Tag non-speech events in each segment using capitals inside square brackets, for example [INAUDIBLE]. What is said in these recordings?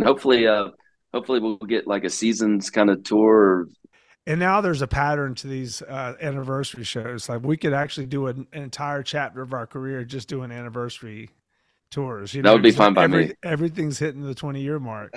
man. Hopefully, uh, hopefully we'll get like a seasons kind of tour. And now there's a pattern to these uh, anniversary shows. Like we could actually do an, an entire chapter of our career just doing anniversary tours. You know, that would be fine by every, me. Everything's hitting the 20 year mark.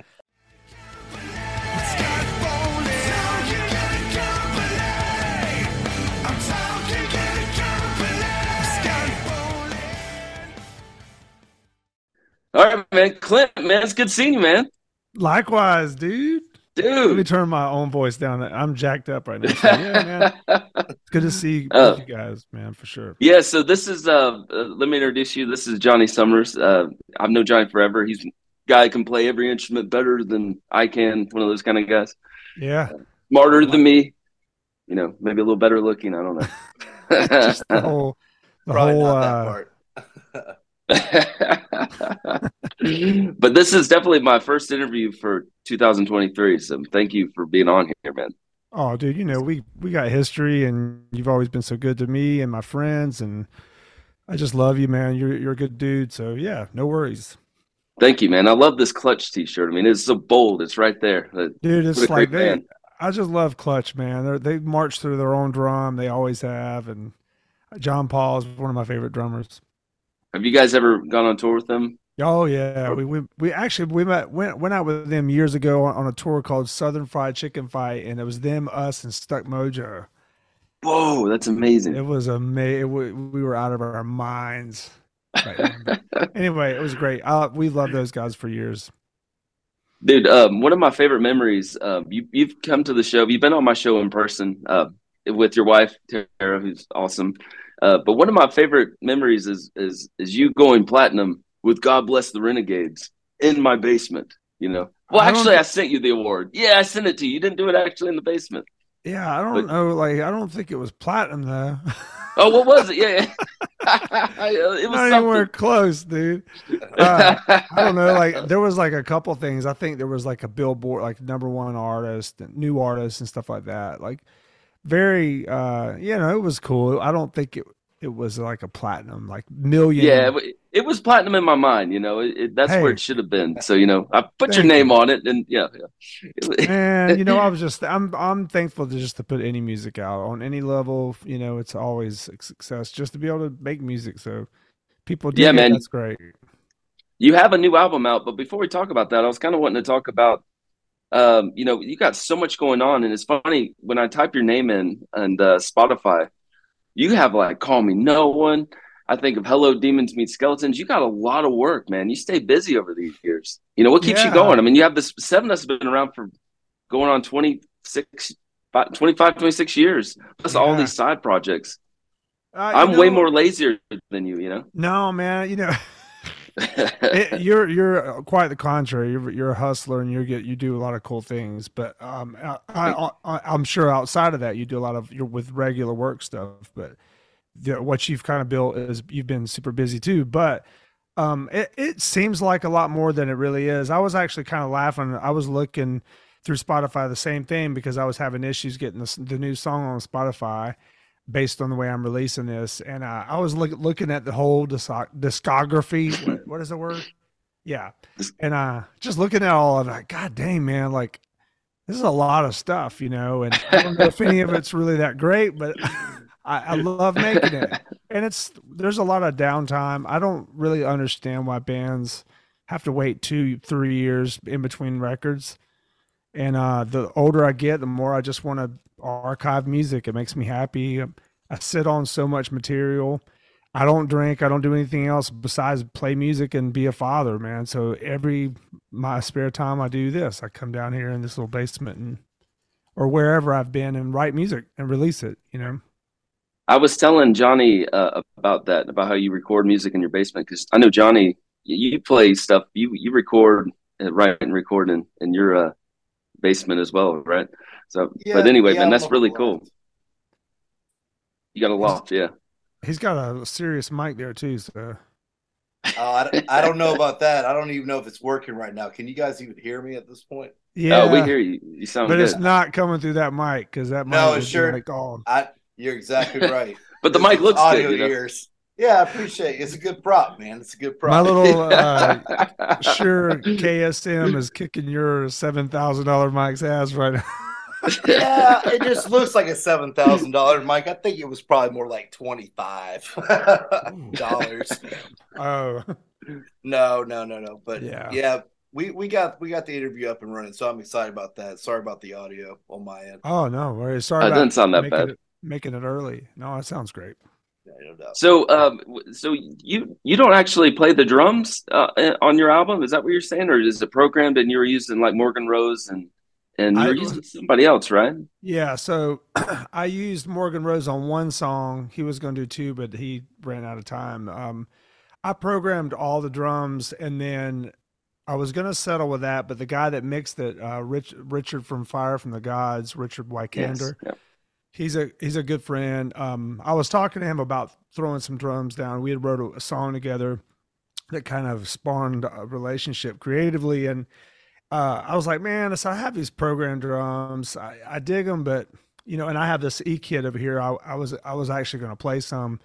All right, man. Clint, man, it's good seeing you, man. Likewise, dude. Dude. Let me turn my own voice down. I'm jacked up right now. So, yeah, man. [LAUGHS] It's good to see uh, you guys, man, for sure. Yeah, so this is uh, uh let me introduce you. This is Johnny Summers. Uh I've known Johnny forever. He's a guy can play every instrument better than I can, one of those kind of guys. Yeah. Uh, smarter than me. You know, maybe a little better looking, I don't know. [LAUGHS] Just the [LAUGHS] whole the Probably whole not uh, that part. but this is definitely my first interview for 2023. So thank you for being on here, man. Oh, dude, you know we we got history, and you've always been so good to me and my friends, and I just love you, man. You're you're a good dude. So yeah, no worries. Thank you, man. I love this clutch T-shirt. I mean, it's so bold. It's right there, dude. It's like they, I just love Clutch, man. They're, they march through their own drum. They always have, and John Paul is one of my favorite drummers. Have you guys ever gone on tour with them? Oh yeah, we we, we actually we met went went out with them years ago on, on a tour called Southern Fried Chicken Fight, and it was them, us, and Stuck Mojo. Whoa, that's amazing! It was amazing. We, we were out of our minds. Right [LAUGHS] anyway, it was great. I, we loved those guys for years. Dude, um, one of my favorite memories. Uh, you you've come to the show. You've been on my show in person uh, with your wife Tara, who's awesome. Uh, but one of my favorite memories is is is you going platinum with God Bless the Renegades in my basement. You know. Well, I actually, I sent you the award. Yeah, I sent it to you. You didn't do it actually in the basement. Yeah, I don't but, know. Like, I don't think it was platinum though. [LAUGHS] oh, what was it? Yeah, [LAUGHS] it was not anywhere close, dude. Uh, I don't know. Like, there was like a couple things. I think there was like a billboard, like number one artist, new artist, and stuff like that. Like, very uh you know it was cool. I don't think it it was like a platinum like million. Yeah it was platinum in my mind you know it, it, that's hey, where it should have been. So you know i put your name you. on it and yeah, yeah. [LAUGHS] and you know i was just i'm i'm thankful to just to put any music out on any level you know it's always a success just to be able to make music. So people do yeah man. that's great. You have a new album out but before we talk about that i was kind of wanting to talk about um, you know, you got so much going on, and it's funny when I type your name in and uh, Spotify, you have like "Call Me No One." I think of "Hello Demons Meet Skeletons." You got a lot of work, man. You stay busy over these years. You know what keeps yeah. you going? I mean, you have this Sevendust have been around for going on 26, 25, 26 years, plus yeah. all these side projects. Uh, I'm know, way more lazier than you. You know. No, man. You know. [LAUGHS] it, [LAUGHS] you're you're quite the contrary. You're you're a hustler and you get you do a lot of cool things. But um, I, I am sure outside of that you do a lot of you're with regular work stuff. But the, what you've kind of built is you've been super busy too. But um, it it seems like a lot more than it really is. I was actually kind of laughing. I was looking through Spotify the same thing because I was having issues getting the, the new song on Spotify based on the way I'm releasing this. And uh, I was look, looking at the whole discography. what, what is the word? Yeah. And uh, just looking at all of it, God dang, man, like this is a lot of stuff, you know. And I don't know if any of it's really that great, but [LAUGHS] I, I love making it. And it's there's a lot of downtime. I don't really understand why bands have to wait two, three years in between records. And uh, the older I get, the more I just want to archive music. It makes me happy. I sit on so much material. I don't drink. I don't do anything else besides play music and be a father, man. So every my spare time, I do this. I come down here in this little basement and or wherever I've been and write music and release it. You know. I was telling Johnny uh, about that, about how you record music in your basement, because I know Johnny, you play stuff, you you record, uh, write and record in in your uh, basement as well, right? So, yeah, but anyway, yeah, man, that's really cool. You got a loft, yeah. He's got a serious mic there too. So, oh, I, I don't know about that. I don't even know if it's working right now. Can you guys even hear me at this point? Yeah, oh, we hear you. You sound, but good. it's not coming through that mic because that mic no, it's sure. Like on. I, you're exactly [LAUGHS] right. but the mic looks audio good, you know? ears. Yeah, I appreciate it. It's a good prop, man. It's a good prop. My little uh, [LAUGHS] Shure KSM is kicking your seven thousand dollar mic's ass right now. Yeah, it [LAUGHS] just looks like a seven thousand dollar mic. I think it was probably more like twenty five dollars. oh no, no, no, no. But Yeah. yeah, we we got we got the interview up and running, so I'm excited about that. Sorry about the audio on my end. oh no, worries. sorry That doesn't sound that making bad. It, making it early. No, it sounds great. Yeah, no doubt. So, um, so you you don't actually play the drums uh, uh, on your album? Is that what you're saying, or is it programmed and you were using like Morgan Rose and and you I- using somebody else, right? Yeah, so [CLEARS THROAT] I used Morgan Rose on one song. He was going to do two, but he ran out of time. Um, I programmed all the drums, and then I was going to settle with that. But the guy that mixed it, uh, Rich, Richard from Fire from the Gods, Richard Wykander, Yes. he's a he's a good friend. Um, I was talking to him about throwing some drums down. We had wrote a, a song together that kind of spawned a relationship creatively, and uh, I was like, man, so I have these programmed drums. I, I dig them, but you know, and I have this E kit over here. I, I was I was actually going to play some,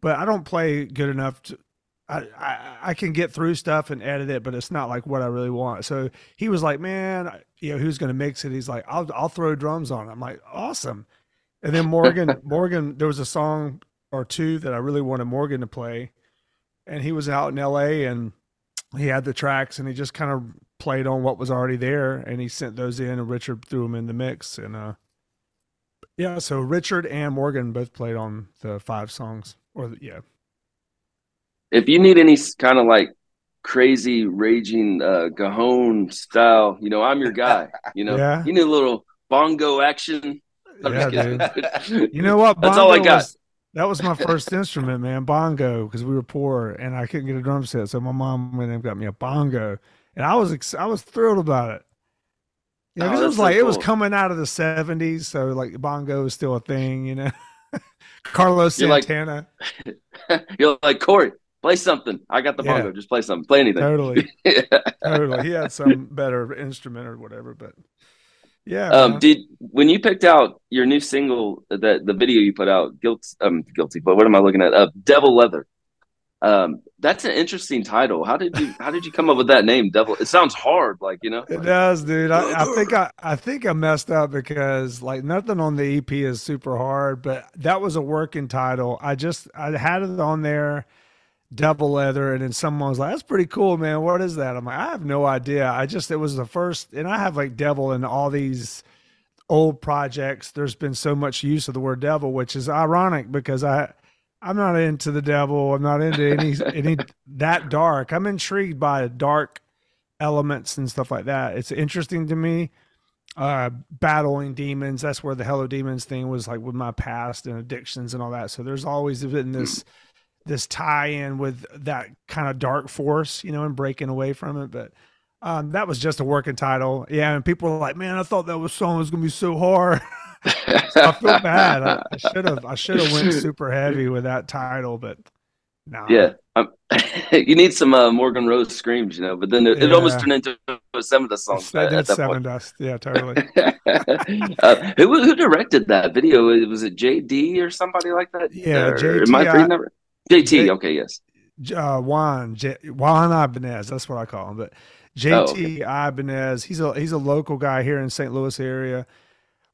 but I don't play good enough to. I, I I can get through stuff and edit it, but it's not like what I really want. So he was like, "Man, I- you know, who's going to mix it?" He's like, "I'll I'll throw drums on." it." I'm like, "Awesome!" And then Morgan [LAUGHS] Morgan, there was a song or two that I really wanted Morgan to play, and he was out in L.A. and he had the tracks and he just kind of played on what was already there and he sent those in and Richard threw them in the mix and uh yeah so Richard and Morgan both played on the five songs or the, yeah If you need any kind of like crazy raging uh, Lajon style, you know, I'm your guy. You know, [LAUGHS] Yeah. you need a little bongo action. I'm Yeah, kidding. [LAUGHS] you know what That's all I got. was- that was my first [LAUGHS] instrument man bongo because we were poor and I couldn't get a drum set so my mom went and got me a bongo and I was ex- I was thrilled about it know, Oh, it was so like it was coming out of the 70s so like bongo is still a thing you know [LAUGHS] Carlos You're like- Santana [LAUGHS] You're like Corey, play something. I got the Yeah. bongo. Just play something. Play anything. totally [LAUGHS] totally. He had some better instrument or whatever, but yeah. Um, man. did when you picked out your new single, that the video you put out, guilt, um, guilty, but what am I looking at? Uh, Devil Leather. Um, that's an interesting title. How did you how did you come up with that name, Devil? It sounds hard, like you know. it does, dude. I, I think I, I think I messed up because like nothing on the EP is super hard, but that was a working title. I just I had it on there, Devil Leather, and then someone was like, "That's pretty cool, man. What is that?" I'm like, "I have no idea. I just it was the first, and I have like devil in all these old projects. There's been so much use of the word devil, which is ironic because I I'm not into the devil. I'm not into any any that dark. I'm intrigued by dark elements and stuff like that. It's interesting to me. Uh, battling demons. That's where the Hello Demons thing was like with my past and addictions and all that. So there's always been this this tie in with that kind of dark force, you know, and breaking away from it. But um, that was just a working title. Yeah, and people were like, "Man, I thought that was song was gonna be so hard." [LAUGHS] So I feel [LAUGHS] bad. I should have I should have went super heavy with that title, but no. Yeah, um, [LAUGHS] you need some uh, Morgan Rose screams, you know. But then it, it almost turned into a seven of the songs That, at, that seven point. dust. Yeah, totally. [LAUGHS] uh, who who directed that video? Was it JD or somebody like that? Yeah, Or Am I JT, reading that? JT. J- okay, yes. Uh, Juan J- Juan Ibanez. That's what I call him. But Oh, JT Ibanez. He's a he's a local guy here in St. Louis area,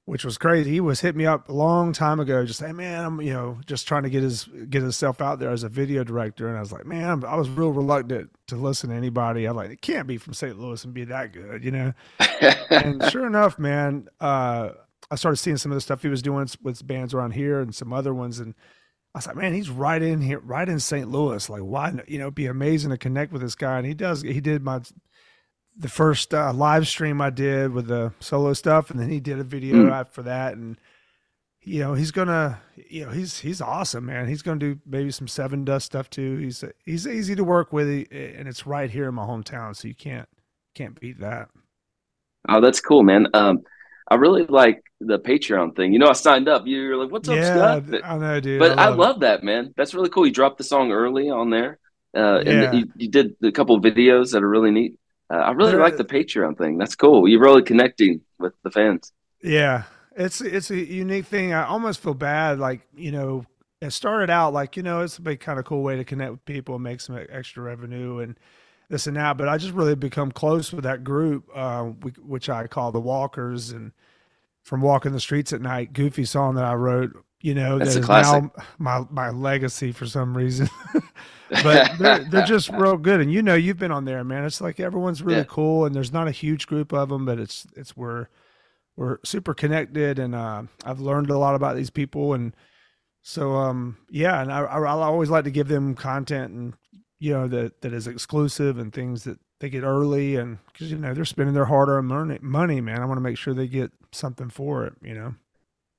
which was crazy. He was hitting me up a long time ago, just saying, "Man, I'm you know just trying to get his get himself out there as a video director." And I was like, "Man, I'm, was real reluctant to listen to anybody. I'm like, it can't be from St. Louis and be that good, you know." and [LAUGHS] sure enough, man, uh, I started seeing some of the stuff he was doing with bands around here and some other ones, and I was like, man, he's right in here, right in St. Louis. Like, why? You know, it'd be amazing to connect with this guy, and he does. He did my the first uh, live stream I did with the solo stuff, and then he did a video Mm. after that, and you know, he's gonna, you know, he's he's awesome, man. He's gonna do maybe some Sevendust stuff too. He's he's easy to work with, and it's right here in my hometown, so you can't can't beat that. oh, that's cool, man. Um, I really like the Patreon thing. You know, I signed up. You're like, "What's up, yeah, Scott?" I know, dude. but I it. love that, man. That's really cool. You dropped the song early on there, uh, Yeah. and you, you did a couple of videos that are really neat. Uh, I really There- like the Patreon thing. That's cool. You're really connecting with the fans. Yeah, it's it's a unique thing. I almost feel bad, like you know, it started out like you know it's a big kind of cool way to connect with people and make some extra revenue and this and that. But I just really become close with that group, uh, which I call the Walkers, and from walking the streets at night, goofy song that I wrote. You know, That's that is now my my legacy for some reason. [LAUGHS] [LAUGHS] but they're they're just real good, and you know, you've been on there, man. It's like everyone's really yeah. cool, and there's not a huge group of them, but it's it's we're we're super connected, and uh, I've learned a lot about these people, and so um yeah, and I I always like to give them content and you know that that is exclusive and things that they get early and because you know they're spending their hard-earned money, money man i want to make sure they get something for it you know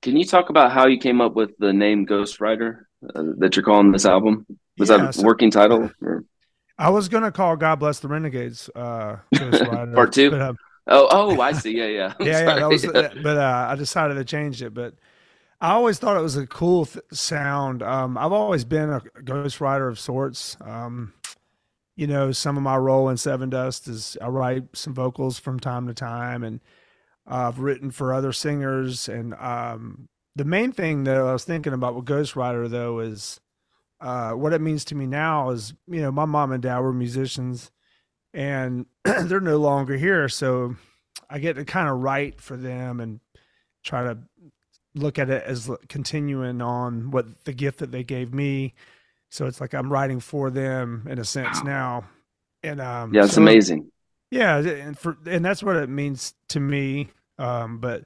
can you talk about how you came up with the name ghostwriter uh, that you're calling this album was yeah, that a so, working title or? i was gonna call god bless the renegades uh ghost [LAUGHS] rider part two but, uh, oh oh i see yeah yeah [LAUGHS] yeah, yeah that was [LAUGHS] but uh, i decided to change it but I always thought it was a cool th- sound. Um, I've always been a ghostwriter of sorts. Um, you know, some of my role in Sevendust is I write some vocals from time to time, and I've written for other singers. And um, the main thing that I was thinking about with ghostwriter though is uh, what it means to me now is you know my mom and dad were musicians, and [CLEARS THROAT] they're no longer here, so I get to kind of write for them and try to look at it as continuing on what the gift that they gave me. So it's like I'm writing for them in a sense wow. now. And um Yeah, it's so, amazing. Yeah, and for and that's what it means to me. Um but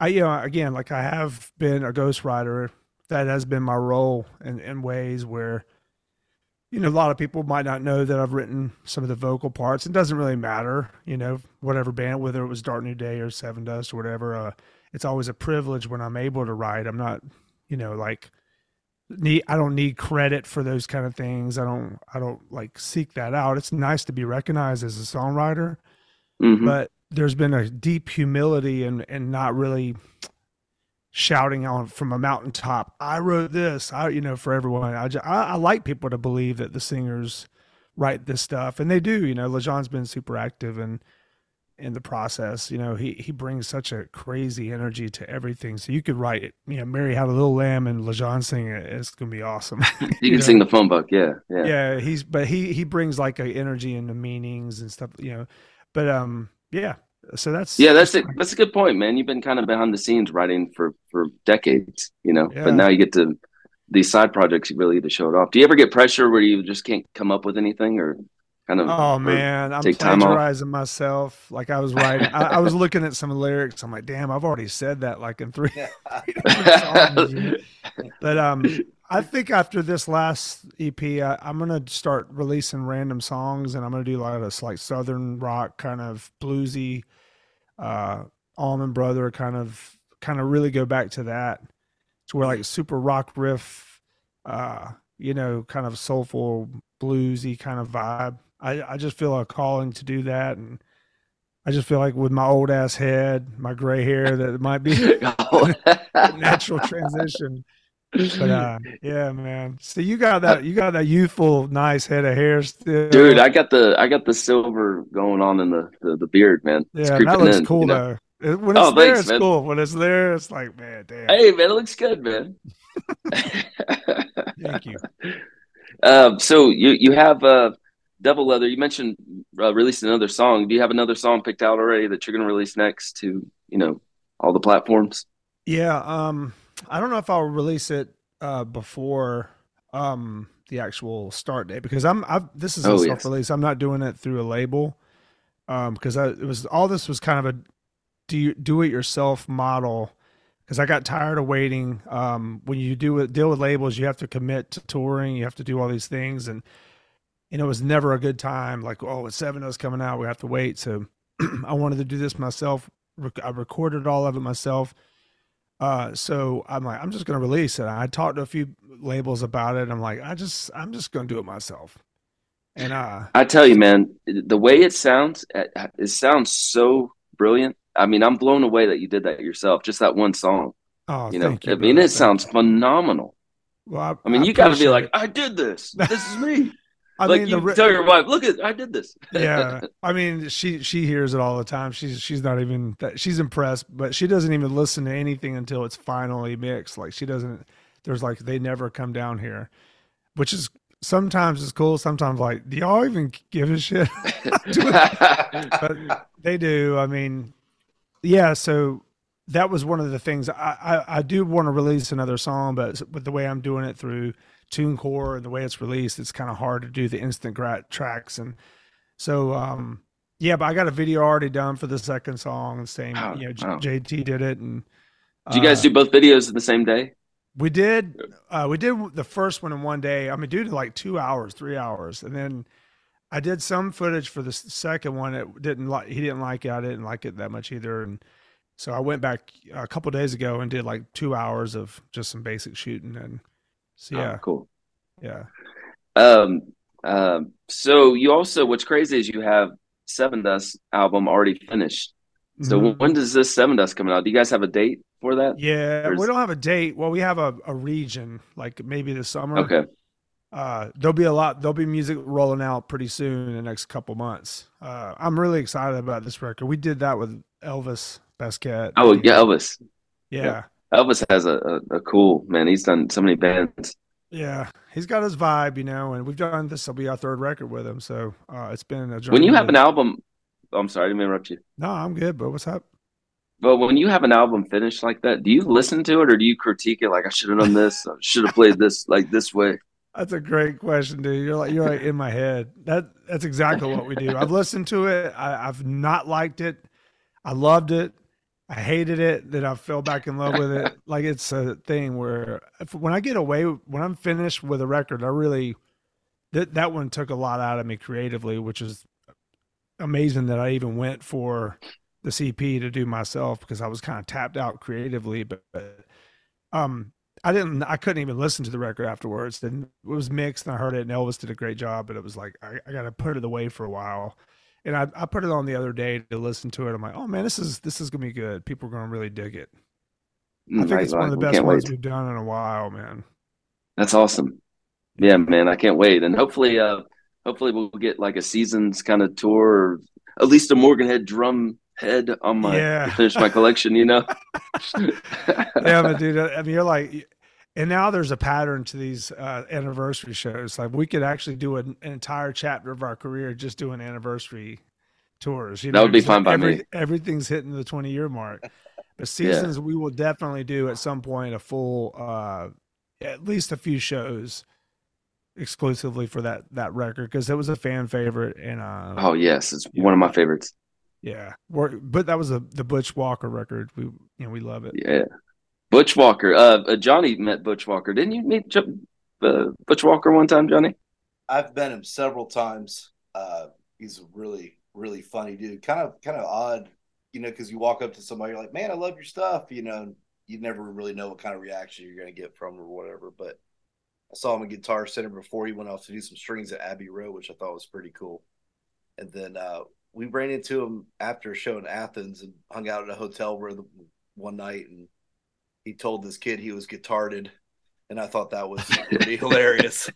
I you know again like I have been a ghostwriter. That has been my role in in ways where you know, a lot of people might not know that I've written some of the vocal parts. It doesn't really matter, you know, whatever band, whether it was Dark New Day or Sevendust or whatever. Uh, it's always a privilege when I'm able to write. I'm not, you know, like need I don't need credit for those kind of things. I don't I don't like seek that out. It's nice to be recognized as a songwriter, mm-hmm. but there's been a deep humility and and not really shouting on from a mountaintop. I wrote this. I you know for everyone. I just, I, I like people to believe that the singers write this stuff, and they do. You know, Lajon's been super active and in the process. You know, he he brings such a crazy energy to everything. So you could write, it. you know, Mary had a little lamb and Lajon sing it. It's gonna be awesome. [LAUGHS] you, you can know? sing the phone book, yeah, yeah. Yeah, he's but he he brings like a energy and the meanings and stuff, you know. But um, yeah. So that's yeah, that's it. That's a good point, man. You've been kind of behind the scenes writing for for decades, you know. Yeah. But now you get to these side projects. You really to show it off. Do you ever get pressure where you just can't come up with anything, or kind of oh man i'm plagiarizing myself like i was writing I, I, was [LAUGHS] looking at some lyrics i'm like damn i've already said that like in three [LAUGHS] songs, but um i think after this last ep I, am gonna start releasing random songs and i'm gonna do a lot of this like southern rock kind of bluesy uh Allman Brother kind of kind of really go back to that to where like super rock riff uh you know kind of soulful bluesy kind of vibe I, I just feel a calling to do that. And I just feel like with my old ass head, my gray hair, that it might be [LAUGHS] [LAUGHS] a natural transition. But uh, [LAUGHS] yeah, man. So you got that you got that youthful, nice head of hair still. Dude, I got the I got the silver going on in the the, the beard, man. Yeah, that looks in, cool you know? though. When it's oh, there, thanks, it's man. cool. When it's there, it's like, man, damn. Hey, man, it looks good, man. [LAUGHS] Thank you. [LAUGHS] Um, so you you have uh Devil Leather, you mentioned uh, releasing another song. Do you have another song picked out already that you're going to release next to, you know, all the platforms? Yeah, um I don't know if I'll release it uh before um the actual start date because I'm I've this is a oh, self-release. Yes. I'm not doing it through a label. Um because I it was all this was kind of a do do it yourself model because I got tired of waiting. Um, when you do it, deal with labels, you have to commit to touring, you have to do all these things, and know, it was never a good time. Like, oh, it's seven is coming out. We have to wait. So [CLEARS THROAT] I wanted to do this myself. I recorded all of it myself. Uh, so I'm like, I'm just going to release it. I talked to a few labels about it. I'm like, I just, I'm just going to do it myself. And uh, I tell you, man, the way it sounds, it sounds so brilliant. I mean, I'm blown away that you did that yourself. Just that one song. Oh, you know, you, I mean, it sounds phenomenal. Well, I, I mean, I you got to be like, I did this. This is me. [LAUGHS] I like mean, you the, tell your wife, look at I did this. [LAUGHS] yeah, I mean, she she hears it all the time. She's she's not even she's impressed, but she doesn't even listen to anything until it's finally mixed. Like she doesn't there's like they never come down here, which is sometimes it's cool. Sometimes like, do y'all even give a shit? [LAUGHS] [LAUGHS] but they do. I mean, yeah. So that was one of the things I, I, I do want to release another song, but with the way I'm doing it through TuneCore and the way it's released, it's kind of hard to do the instant grat tracks. And so, um, yeah, but I got a video already done for the second song. And same, oh, you know, oh. JT did it. And did you guys uh, do both videos in the same day? We did. Uh, we did the first one in one day. I mean, due to like two hours, three hours, and then I did some footage for the second one. It didn't like he didn't like it. I didn't like it that much either, and so I went back a couple days ago and did like two hours of just some basic shooting. And so, yeah, oh, cool. Yeah. Um, um, so you also, what's crazy is you have Sevendust album already finished. So mm-hmm. when does this Sevendust coming out? Do you guys have a date for that? Yeah, we don't have a date. Well, we have a, a region, like maybe the summer. Okay. Uh, there'll be a lot. There'll be music rolling out pretty soon in the next couple months. Uh, I'm really excited about this record. We did that with Elvis Baskette. Oh yeah, Elvis. Yeah. yeah. Elvis has a, a, a, cool man. He's done so many bands. Yeah, he's got his vibe, you know, and we've done this. Will be our third record with him, so uh, it's been a. When you have an album, oh, I'm sorry, I didn't interrupt you. No, I'm good. But what's up? But when you have an album finished like that, do you listen to it or do you critique it? Like I should have done this. I should have played this like this way. [LAUGHS] That's a great question, dude. You're like you're like in my head. That that's exactly what we do. I've listened to it. I, I've not liked it. I loved it. I hated it, then I fell back in love with it. [LAUGHS] Like it's a thing where if, when I get away, when I'm finished with a record, I really that that one took a lot out of me creatively, which is amazing that I even went for the EP to do myself because I was kind of tapped out creatively. But, but um, I didn't, I couldn't even listen to the record afterwards. Then it was mixed, and I heard it, and Elvis did a great job. But it was like I, I got to put it away for a while and I, I put it on the other day to listen to it. I'm like, oh man, this is this is gonna be good. People are gonna really dig it. I think right, it's one of the best ones wait. we've done in a while, man. That's awesome. Yeah, man, I can't wait. And hopefully, uh, hopefully we'll get like a seasons kind of tour, or at least a Morgan Head drum head on my yeah. finish my collection. You know. [LAUGHS] yeah, but dude, I mean, you're like and now there's a pattern to these uh, anniversary shows. Like we could actually do an, an, entire chapter of our career just doing anniversary tours. You know, that would be fun by every, me. Everything's hitting the 20 year mark. but seasons yeah. we will definitely do at some point a full, uh, at least a few shows exclusively for that that record because it was a fan favorite. And uh, oh yes, it's one of my favorites. Yeah, but that was a the Butch Walker record. We you know we love it. Yeah, Butch Walker. Uh, uh, Johnny met Butch Walker. Didn't you meet uh, Butch Walker one time, Johnny? I've met him several times. Uh, he's a really, really funny dude. Kind of, kind of odd, you know, because you walk up to somebody, you're like, "Man, I love your stuff," you know. You never really know what kind of reaction you're going to get from or whatever. But I saw him at Guitar Center before he went off to do some strings at Abbey Road, which I thought was pretty cool. And then uh, we ran into him after a show in Athens and hung out at a hotel room one night and he told this kid he was guitarded, and I thought that was pretty [LAUGHS] hilarious.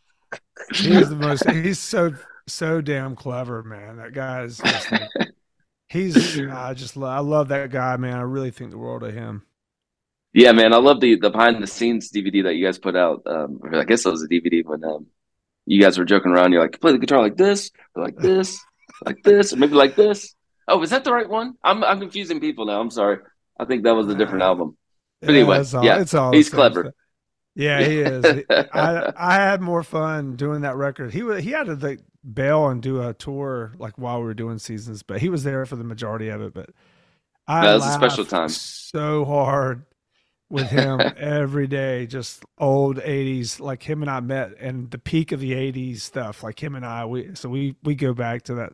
He's the most. He's so so damn clever, man. That guy is. Just like, he's. I just. Love, I love that guy, man. I really think the world of him. Yeah, man. I love the the behind the scenes DVD that you guys put out. Um, I guess it was a DVD when um, you guys were joking around. You're like, play the guitar like this, or like this, like this, or maybe like this. Oh, is that the right one? I'm I'm confusing people now. I'm sorry. I think that was a different album. But anyway, yeah, it's all, yeah, it's all he's clever. Stuff. Yeah, he is. I [LAUGHS] I had more fun doing that record. He was he had to like bail and do a tour like while we were doing seasons, but he was there for the majority of it. But I that was a special time. So hard with him [LAUGHS] every day, just old '80s. Like him and I met, and the peak of the '80s stuff. Like him and I, we so we we go back to that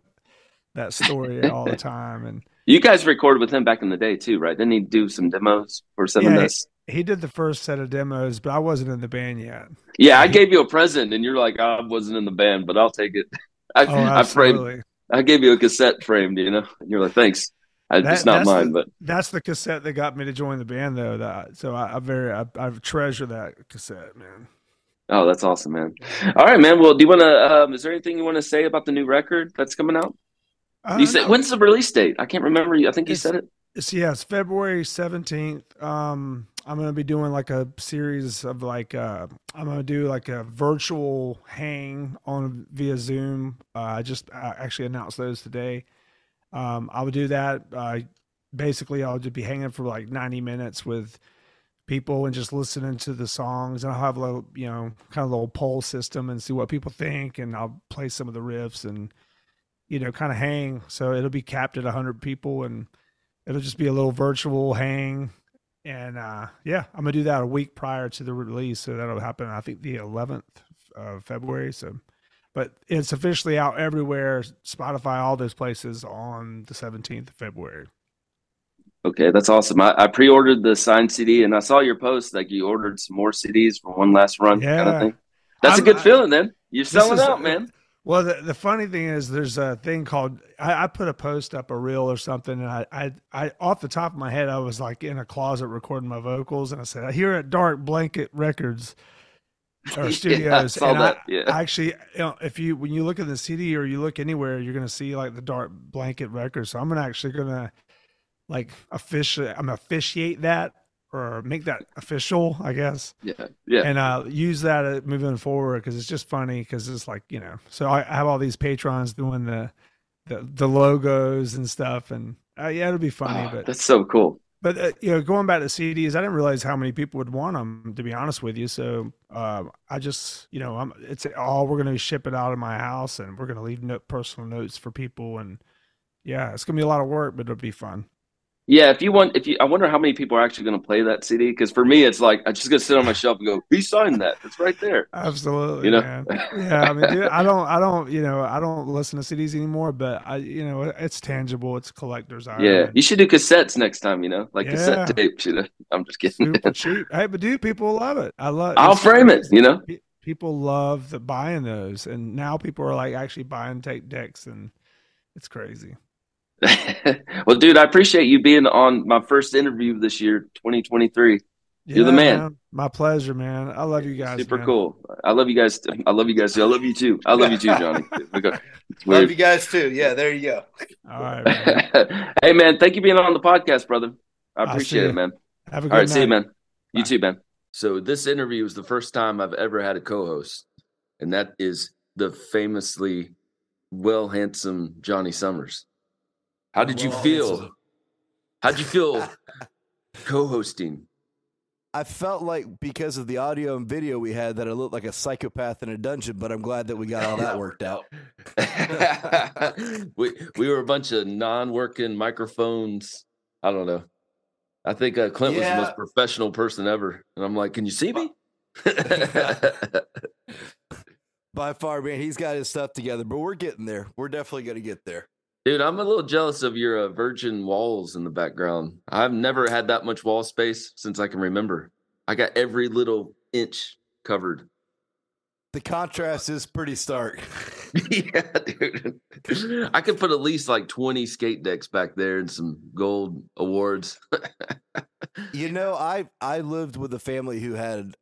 that story all the [LAUGHS] time, and you guys recorded with him back in the day too, right? Didn't he do some demos for Seven yeah, Dust? He did the first set of demos, but I wasn't in the band yet. Yeah, I gave you a present, and you're like, I wasn't in the band, but I'll take it. [LAUGHS] I, oh, I framed. I gave you a cassette framed, you know, and you're like, thanks. I, that, it's not mine, the, but that's the cassette that got me to join the band, though. That so I, I very I, I treasure that cassette, man. Oh, that's awesome, man. All right, man. Well, do you want to? Um, is there anything you want to say about the new record that's coming out? Uh, you said no. when's the release date? I can't remember. I think you it's, said it. It's yeah, it's February seventeenth. Um, I'm gonna be doing like a series of like uh, I'm gonna do like a virtual hang on via Zoom. Uh, I just uh, actually announced those today. Um, I would do that. Uh, basically, I'll just be hanging for like 90 minutes with people and just listening to the songs. And I'll have a little, you know, kind of little poll system and see what people think. And I'll play some of the riffs and, you know, kind of hang. So it'll be capped at 100 people and it'll just be a little virtual hang. And uh, yeah, I'm going to do that a week prior to the release. So that'll happen, I think, the 11th of February. So, but it's officially out everywhere Spotify, all those places on the 17th of February. Okay, that's awesome. I, I, pre-ordered the signed CD, and I saw your post like you ordered some more CDs for one last run, yeah. kind of thing. That's I'm, a good I, feeling, then. You're selling out, man. Well, the, the funny thing is, there's a thing called I, I, put a post up, a reel or something, and I, I, I, off the top of my head, I was like in a closet recording my vocals, and I said, "Here at Dark Blanket Records [LAUGHS] or studios," yeah, and I, yeah. I, actually, you know, if you when you look at the CD or you look anywhere, you're gonna see like the Dark Blanket Records. So I'm gonna actually gonna like officially I'm officiate that or make that official, I guess. Yeah, yeah. And uh, use that uh, moving forward because it's just funny because it's like you know. So I, I, have all these patrons doing the the, the logos and stuff, and uh, yeah, it'll be funny. Oh, but that's so cool. But uh, you know, going back to CDs, I didn't realize how many people would want them. To be honest with you, so uh, I just you know, I'm it's all we're going to ship it out of my house, and we're going to leave note, personal notes for people, and yeah, it's going to be a lot of work, but it'll be fun. Yeah, if you want, if you, I wonder how many people are actually going to play that CD. Because for me, it's like I just going to sit on my shelf and go, "He signed that. It's right there." Absolutely, you know. Man. Yeah, I mean, dude, I don't, I don't, you know, I don't listen to CDs anymore. But I, you know, it's tangible. It's collector's item. Yeah, you should do cassettes next time. You know, like yeah. cassette tapes. You know, I'm just kidding. Super [LAUGHS] cheap. Hey, but dude, people love it. I love. I'll frame it. You know, people love the buying those, and now people are like actually buying tape decks, and it's crazy. [LAUGHS] well, dude, I appreciate you being on my first interview this year, 2023. You're the man. man. My pleasure, man. I love you guys. Super man. cool. I love you guys. I love you guys too. I love you too. I love you too, [LAUGHS] Johnny. love you guys too. Yeah, there you go. All right. Man. [LAUGHS] hey, man. Thank you being on the podcast, brother. I appreciate it, man. Have a good All right. Night. See you, man. Bye. You too, man. So this interview was the first time I've ever had a co-host, and that is the famously well handsome Johnny Summers. How did you feel? How did you feel [LAUGHS] co-hosting? I felt like because of the audio and video we had that I looked like a psychopath in a dungeon, but I'm glad that we got all that worked out. [LAUGHS] we we were a bunch of non-working microphones. I don't know. I think uh, Clint yeah. was the most professional person ever, and I'm like, "Can you see me?" [LAUGHS] By far, man, he's got his stuff together, but we're getting there. We're definitely going to get there. Dude, I'm a little jealous of your uh, virgin walls in the background. I've never had that much wall space since I can remember. I got every little inch covered. The contrast is pretty stark. [LAUGHS] yeah, dude. I could put at least like 20 skate decks back there and some gold awards. [LAUGHS] you know, I I lived with a family who had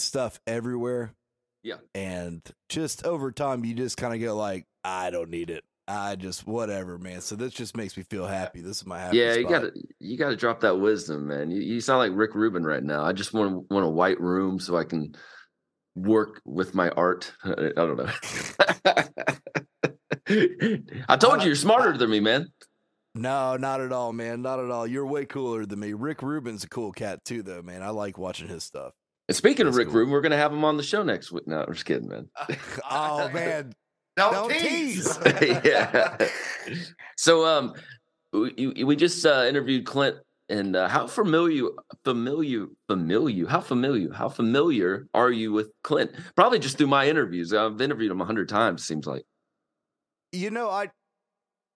stuff everywhere. Yeah. And just over time you just kind of get like, I don't need it. I just whatever, man. So this just makes me feel happy. This is my happy. Yeah, you gotta you gotta drop that wisdom, man. You, you sound like Rick Rubin right now. I just want want a white room so I can work with my art. [LAUGHS] I don't know. [LAUGHS] I told you you're uh, smarter than me, man. No, not at all, man. Not at all. You're way cooler than me. Rick Rubin's a cool cat too, though, man. I like watching his stuff. And speaking That's of Rick cool. Rubin, we're gonna have him on the show next week. No, I'm just kidding, man. [LAUGHS] oh man, don't, Don't tease. tease. [LAUGHS] yeah. So, um, we, we just uh, interviewed Clint, and uh, how familiar, familiar, familiar, how familiar, how familiar are you with Clint? Probably just through my interviews. I've interviewed him a hundred times. Seems like. You know, I,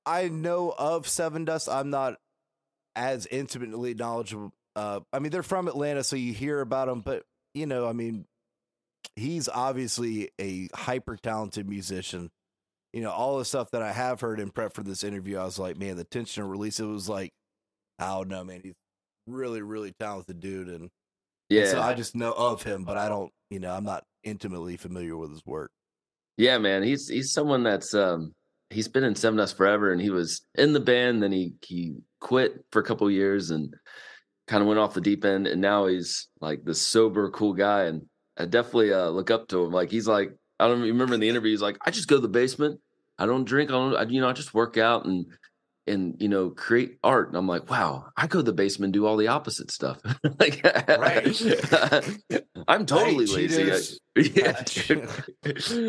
I know of Sevendust. I'm not as intimately knowledgeable. Uh, I mean, they're from Atlanta, so you hear about them, but you know, I mean, he's obviously a hyper talented musician. You know, all the stuff that I have heard in prep for this interview, I was like, man, the tension release, it was like, I don't know, man, he's really, really talented dude. And yeah, and so I just know of him, but I don't, you know, I'm not intimately familiar with his work. Yeah, man, he's he's someone that's um he's been in Sevendust forever, and he was in the band, then he he quit for a couple years, and kind of went off the deep end, and now he's like the sober, cool guy, and I definitely uh, look up to him. Like he's like I don't remember in the interview. He's like, I just go to the basement. I don't drink. I don't. I, you know, I just work out and and you know create art. And I'm like, wow, I go to the basement and do all the opposite stuff. [LAUGHS] like, [LAUGHS] I'm totally lazy. [LAUGHS] yeah,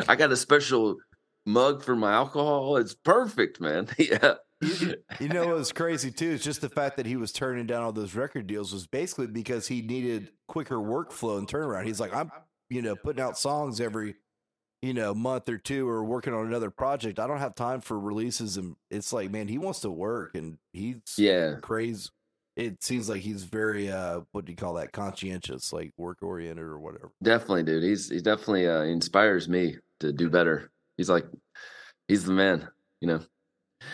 I got a special mug for my alcohol. It's perfect, man. yeah. You, [LAUGHS] you know what's crazy too is just the fact that he was turning down all those record deals was basically because he needed quicker workflow and turnaround. He's like, I'm, you know, putting out songs every, you know, month or two or working on another project. I don't have time for releases, and it's like, man, he wants to work, and he's yeah crazy. It seems like he's very uh, what do you call that? Conscientious, like work oriented or whatever. Definitely, dude. He's he definitely uh, inspires me to do better. He's like, he's the man, you know.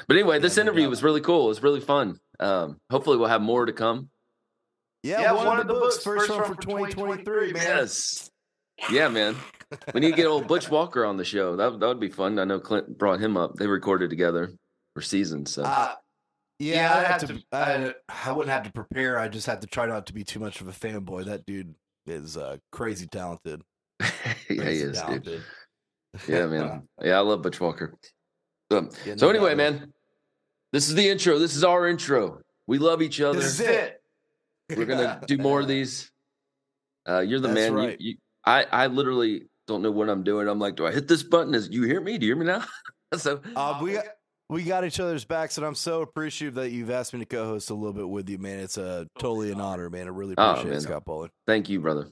But anyway, this yeah, interview was really cool. It was really fun. Um, hopefully, we'll have more to come. Yeah, yeah one, one, of the books, first, first one for 2023, man. Yes. Yeah, man. We need to get old Butch Walker on the show. That, that would be fun. I know Clint brought him up. They recorded together for seasons. So. Uh, yeah, yeah I'd have to. to I, I, wouldn't have to prepare. I just have to try not to be too much of a fanboy. That dude is uh, crazy talented. [LAUGHS] yeah, crazy he is, talented. dude. Yeah, man. [LAUGHS] yeah, I love Butch Walker. So, yeah, so anyway, man, this is the intro. This is our intro. We love each other. This is it. We're gonna [LAUGHS] do more of these. Uh, you're the That's man. Right. You, you, I I literally don't know what I'm doing. I'm like, do I hit this button? Is you hear me? Do you hear me now? [LAUGHS] so uh, we got, we got each other's backs, and I'm so appreciative that you've asked me to co-host a little bit with you, man. It's a uh, totally an honor, man. I really oh, appreciate oh, it, Scott Pollard. Thank you, brother.